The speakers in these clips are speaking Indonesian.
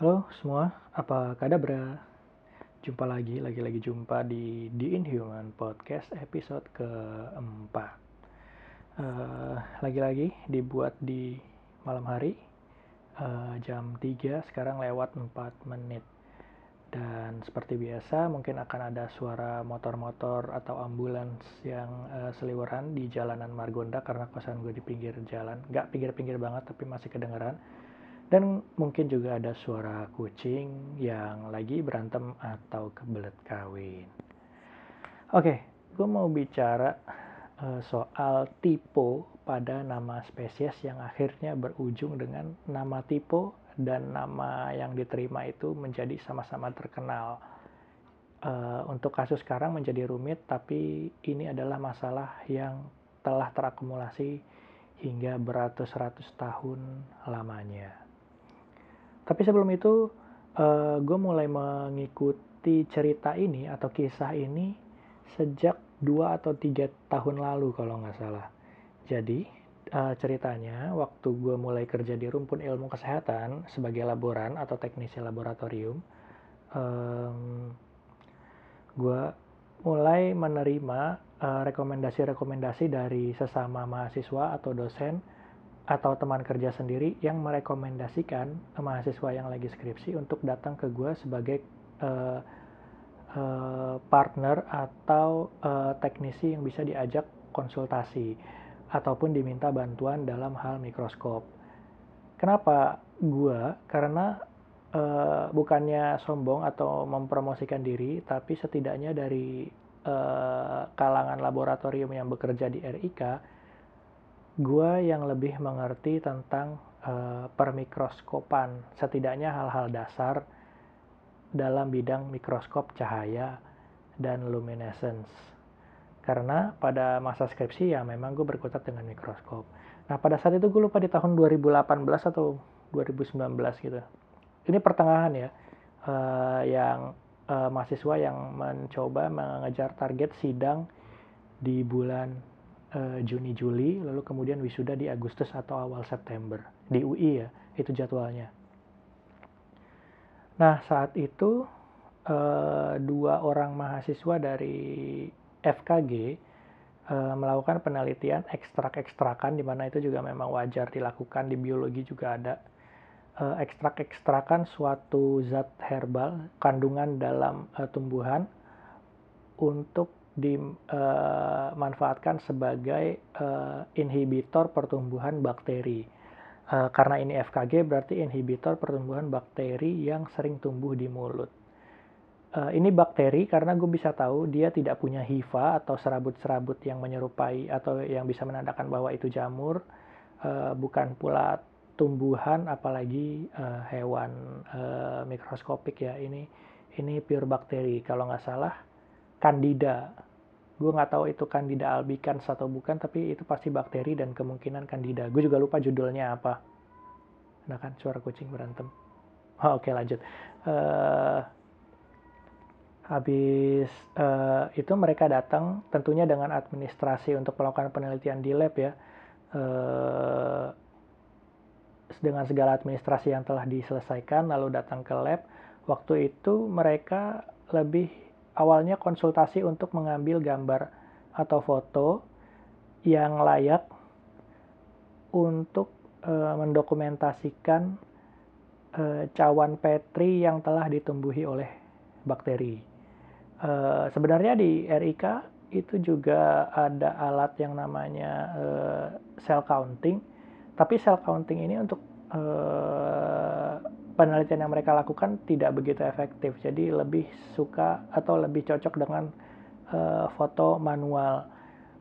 Halo semua, apa kabar? Jumpa lagi, lagi-lagi jumpa di The Inhuman Podcast episode keempat. Uh, lagi-lagi dibuat di malam hari, uh, jam 3, sekarang lewat 4 menit. Dan seperti biasa, mungkin akan ada suara motor-motor atau ambulans yang uh, seliweran di jalanan Margonda karena kosan gue di pinggir jalan. Gak pinggir-pinggir banget, tapi masih kedengeran dan mungkin juga ada suara kucing yang lagi berantem atau kebelet kawin. Oke, gue mau bicara uh, soal tipe pada nama spesies yang akhirnya berujung dengan nama tipe dan nama yang diterima itu menjadi sama-sama terkenal. Uh, untuk kasus sekarang menjadi rumit, tapi ini adalah masalah yang telah terakumulasi hingga beratus-ratus tahun lamanya. Tapi sebelum itu, uh, eh, gue mulai mengikuti cerita ini atau kisah ini sejak dua atau tiga tahun lalu kalau nggak salah. Jadi uh, ceritanya waktu gue mulai kerja di rumpun ilmu kesehatan sebagai laboran atau teknisi laboratorium, um, gue mulai menerima eh, rekomendasi-rekomendasi uh, dari sesama mahasiswa atau dosen atau teman kerja sendiri yang merekomendasikan mahasiswa yang lagi skripsi untuk datang ke gue sebagai uh, uh, partner atau uh, teknisi yang bisa diajak konsultasi ataupun diminta bantuan dalam hal mikroskop. Kenapa gue? Karena uh, bukannya sombong atau mempromosikan diri, tapi setidaknya dari uh, kalangan laboratorium yang bekerja di RIK, gue yang lebih mengerti tentang uh, permikroskopan, setidaknya hal-hal dasar dalam bidang mikroskop cahaya dan luminescence. Karena pada masa skripsi ya memang gue berkutat dengan mikroskop. Nah pada saat itu gue lupa di tahun 2018 atau 2019 gitu. Ini pertengahan ya, uh, yang uh, mahasiswa yang mencoba mengejar target sidang di bulan uh, Juni Juli lalu kemudian wisuda di Agustus atau awal September di UI ya itu jadwalnya. Nah saat itu uh, dua orang mahasiswa dari FKG eh, melakukan penelitian ekstrak-ekstrakan di mana itu juga memang wajar dilakukan di biologi juga ada uh, ekstrak-ekstrakan suatu zat herbal kandungan dalam uh, tumbuhan untuk dimanfaatkan sebagai inhibitor pertumbuhan bakteri. Karena ini FKG berarti inhibitor pertumbuhan bakteri yang sering tumbuh di mulut. Uh, ini bakteri karena gue bisa tahu dia tidak punya hifa atau serabut-serabut yang menyerupai atau yang bisa menandakan bahwa itu jamur, uh, bukan pula tumbuhan apalagi uh, hewan uh, mikroskopik ya ini ini pure bakteri kalau nggak salah Candida. Gue nggak tahu itu Candida albicans atau bukan, tapi itu pasti bakteri dan kemungkinan Candida. Gue juga lupa judulnya apa. Nah kan suara kucing berantem. Oh, Oke okay, lanjut. Uh, habis uh, itu mereka datang tentunya dengan administrasi untuk melakukan penelitian di lab ya. Uh, dengan segala administrasi yang telah diselesaikan lalu datang ke lab. Waktu itu mereka lebih awalnya konsultasi untuk mengambil gambar atau foto yang layak untuk e, mendokumentasikan cawan petri yang telah ditumbuhi oleh bakteri. E, sebenarnya di RIK itu juga ada alat yang namanya e, cell counting, tapi cell counting ini untuk e, penelitian yang mereka lakukan tidak begitu efektif. Jadi lebih suka atau lebih cocok dengan uh, foto manual.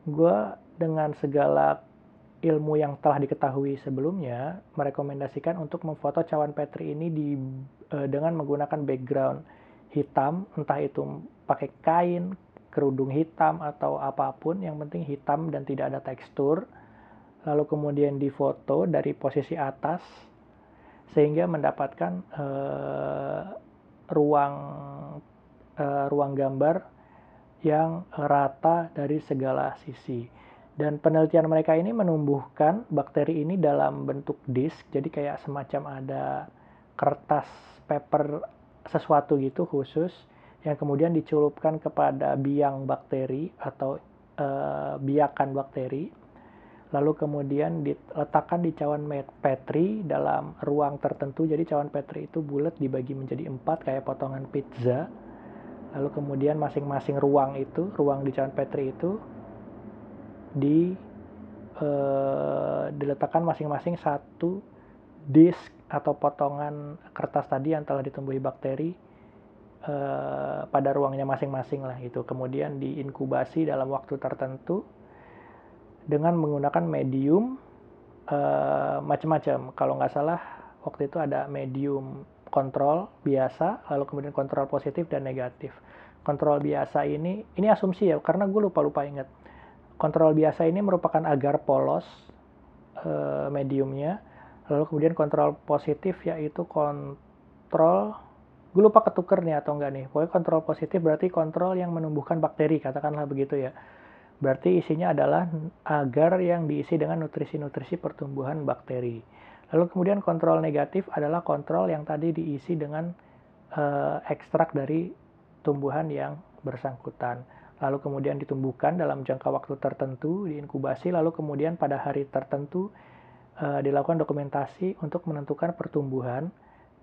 Gue dengan segala ilmu yang telah diketahui sebelumnya merekomendasikan untuk memfoto cawan petri ini di uh, dengan menggunakan background hitam, entah itu pakai kain, kerudung hitam atau apa pun, yang penting hitam dan tidak ada tekstur. Lalu kemudian difoto dari posisi atas sehingga mendapatkan uh, ruang uh, ruang gambar yang rata dari segala sisi. Dan penelitian mereka ini menumbuhkan bakteri ini dalam bentuk disk, jadi kayak semacam ada kertas paper sesuatu gitu khusus yang kemudian dicelupkan kepada biang bakteri atau e, biakan bakteri lalu kemudian diletakkan di cawan petri dalam ruang tertentu. Jadi cawan petri itu bulat dibagi menjadi empat kayak potongan pizza. Lalu kemudian masing-masing ruang itu, ruang di cawan petri itu di eh, diletakkan masing-masing satu disk atau potongan kertas tadi yang telah ditumbuhi bakteri eh, pada ruangnya masing-masing lah itu. Kemudian diinkubasi dalam waktu tertentu dengan menggunakan medium uh, macam-macam. Kalau nggak salah waktu itu ada medium kontrol biasa, lalu kemudian kontrol positif dan negatif. Kontrol biasa ini, ini asumsi ya, karena gue lupa-lupa ingat. Kontrol biasa ini merupakan agar polos uh, mediumnya, lalu kemudian kontrol positif yaitu kontrol, gue lupa ketuker nih atau enggak nih. Pokoknya kontrol positif berarti kontrol yang menumbuhkan bakteri, katakanlah begitu ya Berarti isinya adalah agar yang diisi dengan nutrisi-nutrisi pertumbuhan bakteri. Lalu kemudian kontrol negatif adalah kontrol yang tadi diisi dengan uh, ekstrak dari tumbuhan yang bersangkutan. Lalu kemudian ditumbuhkan dalam jangka waktu tertentu, diinkubasi, lalu kemudian pada hari tertentu uh, dilakukan dokumentasi untuk menentukan pertumbuhan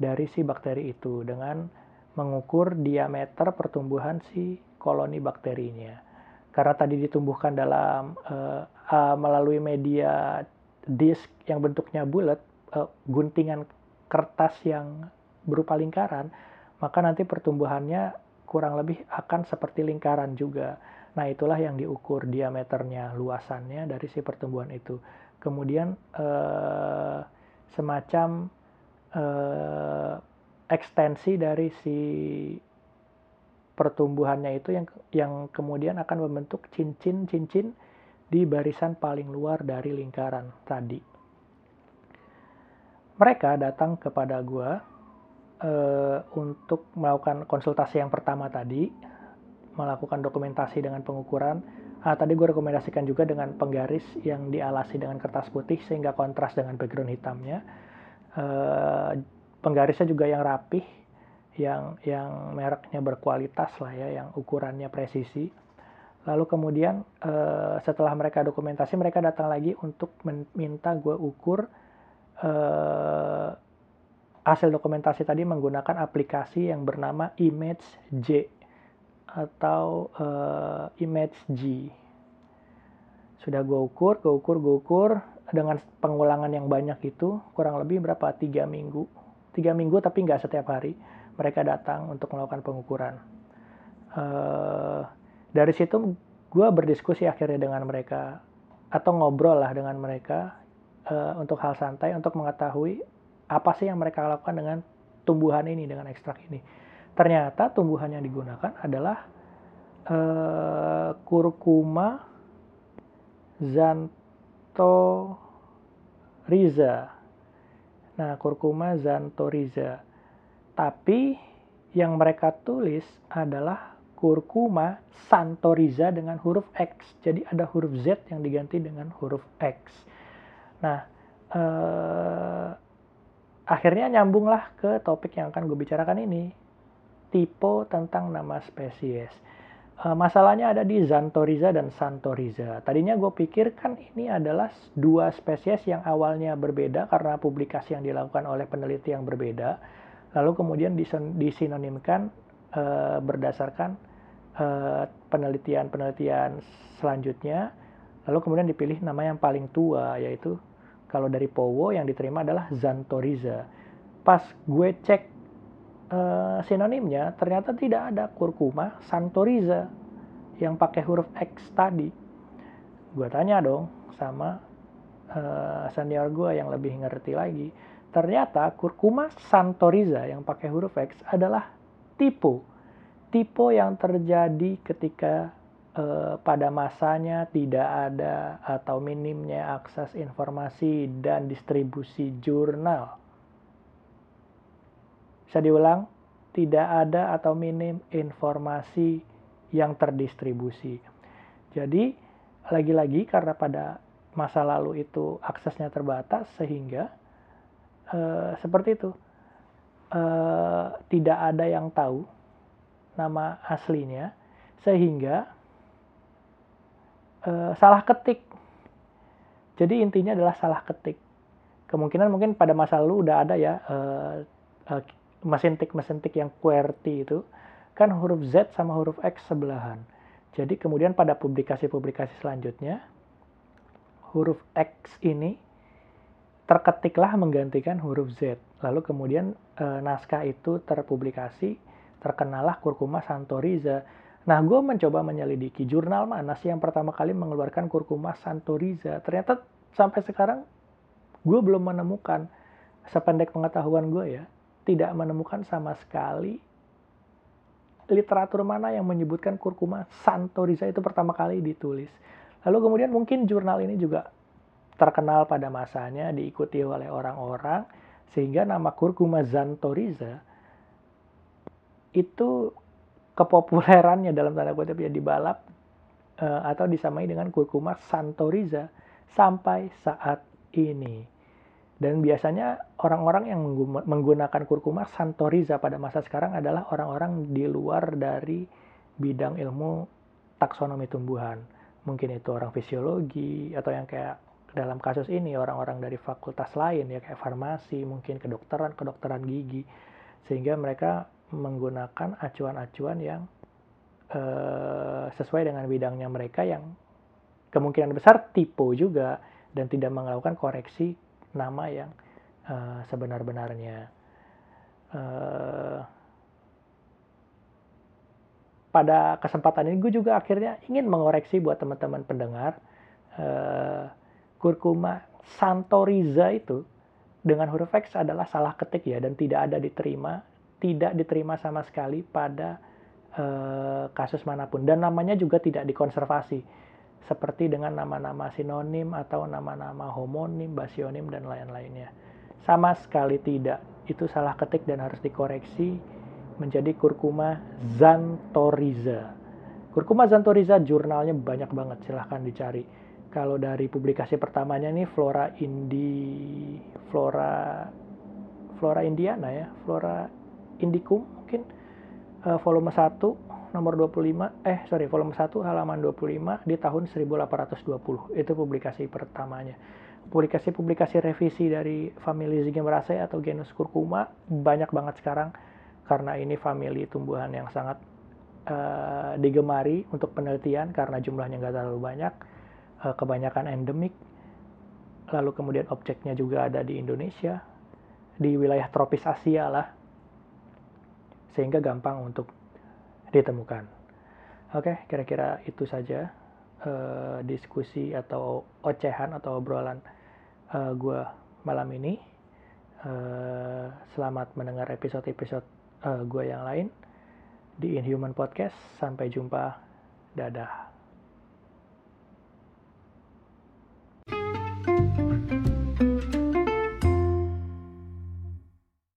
dari si bakteri itu dengan mengukur diameter pertumbuhan si koloni bakterinya karena tadi ditumbuhkan dalam uh, uh, melalui media disk yang bentuknya bulat, uh, guntingan kertas yang berupa lingkaran, maka nanti pertumbuhannya kurang lebih akan seperti lingkaran juga. Nah, itulah yang diukur diameternya, luasannya dari si pertumbuhan itu. Kemudian uh, semacam uh, ekstensi dari si pertumbuhannya itu yang yang kemudian akan membentuk cincin-cincin di barisan paling luar dari lingkaran tadi. Mereka datang kepada gua uh, untuk melakukan konsultasi yang pertama tadi, melakukan dokumentasi dengan pengukuran. Ah, tadi gue rekomendasikan juga dengan penggaris yang dialasi dengan kertas putih sehingga kontras dengan background hitamnya. Uh, penggarisnya juga yang rapih yang yang mereknya berkualitas lah ya, yang ukurannya presisi. Lalu kemudian uh, setelah mereka dokumentasi, mereka datang lagi untuk meminta gue ukur uh, hasil dokumentasi tadi menggunakan aplikasi yang bernama Image J atau uh, Image G. Sudah gue ukur, gue ukur, gue ukur dengan pengulangan yang banyak itu kurang lebih berapa tiga minggu, tiga minggu tapi nggak setiap hari mereka datang untuk melakukan pengukuran. Uh, dari situ gue berdiskusi akhirnya dengan mereka atau ngobrol lah dengan mereka uh, untuk hal santai untuk mengetahui apa sih yang mereka lakukan dengan tumbuhan ini dengan ekstrak ini. Ternyata tumbuhan yang digunakan adalah uh, kurkuma xanthorrhiza. Nah, kurkuma xanthorrhiza tapi yang mereka tulis adalah kurkuma santoriza dengan huruf X. Jadi ada huruf Z yang diganti dengan huruf X. Nah, eh, akhirnya nyambunglah ke topik yang akan gue bicarakan ini. Tipe tentang nama spesies. Eh, masalahnya ada di Xanthorrhiza dan Santoriza. Tadinya gue pikir kan ini adalah dua spesies yang awalnya berbeda karena publikasi yang dilakukan oleh peneliti yang berbeda lalu kemudian disinonimkan uh, berdasarkan eh, penelitian-penelitian selanjutnya lalu kemudian dipilih nama yang paling tua yaitu kalau dari Powo yang diterima adalah Xanthorrhiza pas gue cek uh, sinonimnya ternyata tidak ada kurkuma Santoriza yang pakai huruf X tadi gue tanya dong sama uh, senior gue yang lebih ngerti lagi Ternyata kurkuma santoriza yang pakai huruf X adalah tipe. Tipe yang terjadi ketika eh, pada masanya tidak ada atau minimnya akses informasi dan distribusi jurnal. Bisa diulang? Tidak ada atau minim informasi yang terdistribusi. Jadi lagi-lagi karena pada masa lalu itu aksesnya terbatas sehingga uh, seperti itu uh, tidak ada yang tahu nama aslinya sehingga uh, salah ketik jadi intinya adalah salah ketik kemungkinan mungkin pada masa lalu udah ada ya uh, uh, mesin tik mesin tik yang QWERTY itu kan huruf Z sama huruf X sebelahan jadi kemudian pada publikasi-publikasi selanjutnya huruf X ini terketiklah menggantikan huruf Z. Lalu kemudian e, naskah itu terpublikasi, terkenalah Kurkuma Santoriza. Nah, gue mencoba menyelidiki jurnal mana sih yang pertama kali mengeluarkan Kurkuma Santoriza. Ternyata sampai sekarang gue belum menemukan, sependek pengetahuan gue ya, tidak menemukan sama sekali literatur mana yang menyebutkan Kurkuma Santoriza itu pertama kali ditulis. Lalu kemudian mungkin jurnal ini juga terkenal pada masanya, diikuti oleh orang-orang, sehingga nama kurkuma xanthorrhiza itu kepopulerannya dalam tanda kutip ya dibalap uh, atau disamai dengan kurkuma santoriza sampai saat ini. Dan biasanya orang-orang yang menggunakan kurkuma santoriza pada masa sekarang adalah orang-orang di luar dari bidang ilmu taksonomi tumbuhan. Mungkin itu orang fisiologi atau yang kayak dalam kasus ini orang-orang dari fakultas lain ya kayak farmasi, mungkin kedokteran, kedokteran gigi. Sehingga mereka menggunakan acuan-acuan yang uh, sesuai dengan bidangnya mereka yang kemungkinan besar tipe juga dan tidak melakukan koreksi nama yang uh, sebenar-benarnya. Uh, pada kesempatan ini gue juga akhirnya ingin mengoreksi buat teman-teman pendengar uh, kurkuma santoriza itu dengan huruf X adalah salah ketik ya dan tidak ada diterima tidak diterima sama sekali pada uh, kasus mana pun dan namanya juga tidak dikonservasi seperti dengan nama-nama sinonim atau nama-nama homonim, basionim dan lain-lainnya sama sekali tidak itu salah ketik dan harus dikoreksi menjadi kurkuma xanthorrhiza. Kurkuma xanthorrhiza jurnalnya banyak banget, silahkan dicari. Kalau dari publikasi pertamanya nih Flora Indi Flora Flora Indiana ya, Flora Indicum mungkin uh, volume 1 nomor 25 eh sorry volume 1 halaman 25 di tahun 1820 itu publikasi pertamanya. Publikasi-publikasi revisi dari famili Zingiberaceae atau genus Curcuma banyak banget sekarang karena ini famili tumbuhan yang sangat uh, digemari untuk penelitian karena jumlahnya nggak terlalu banyak, uh, kebanyakan endemik, lalu kemudian objeknya juga ada di Indonesia, di wilayah tropis Asia lah, sehingga gampang untuk ditemukan. Oke, kira-kira itu saja uh, diskusi atau ocehan atau obrolan uh, gue malam ini. Uh, selamat mendengar episode-episode uh, eh, gue yang lain di Inhuman Podcast. Sampai jumpa. Dadah.